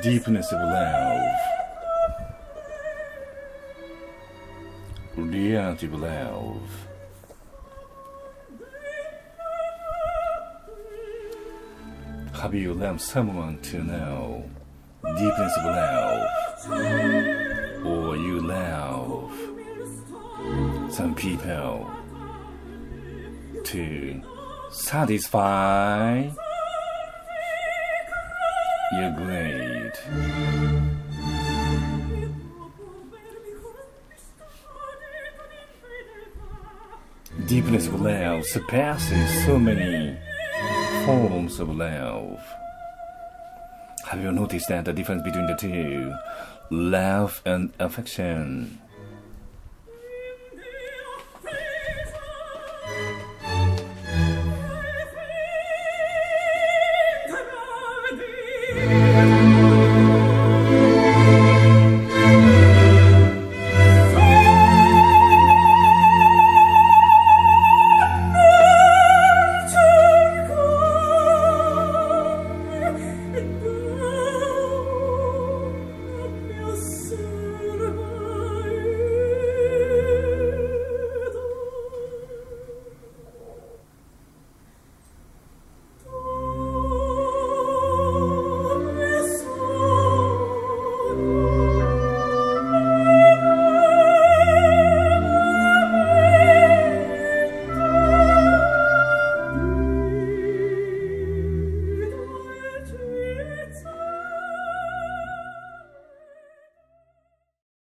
deepness of love, reality of love. Have you loved someone to know deepness of love, or you love some people to satisfy your greed? Deepness of love surpasses so many forms of love. Have you noticed that the difference between the two, love and affection,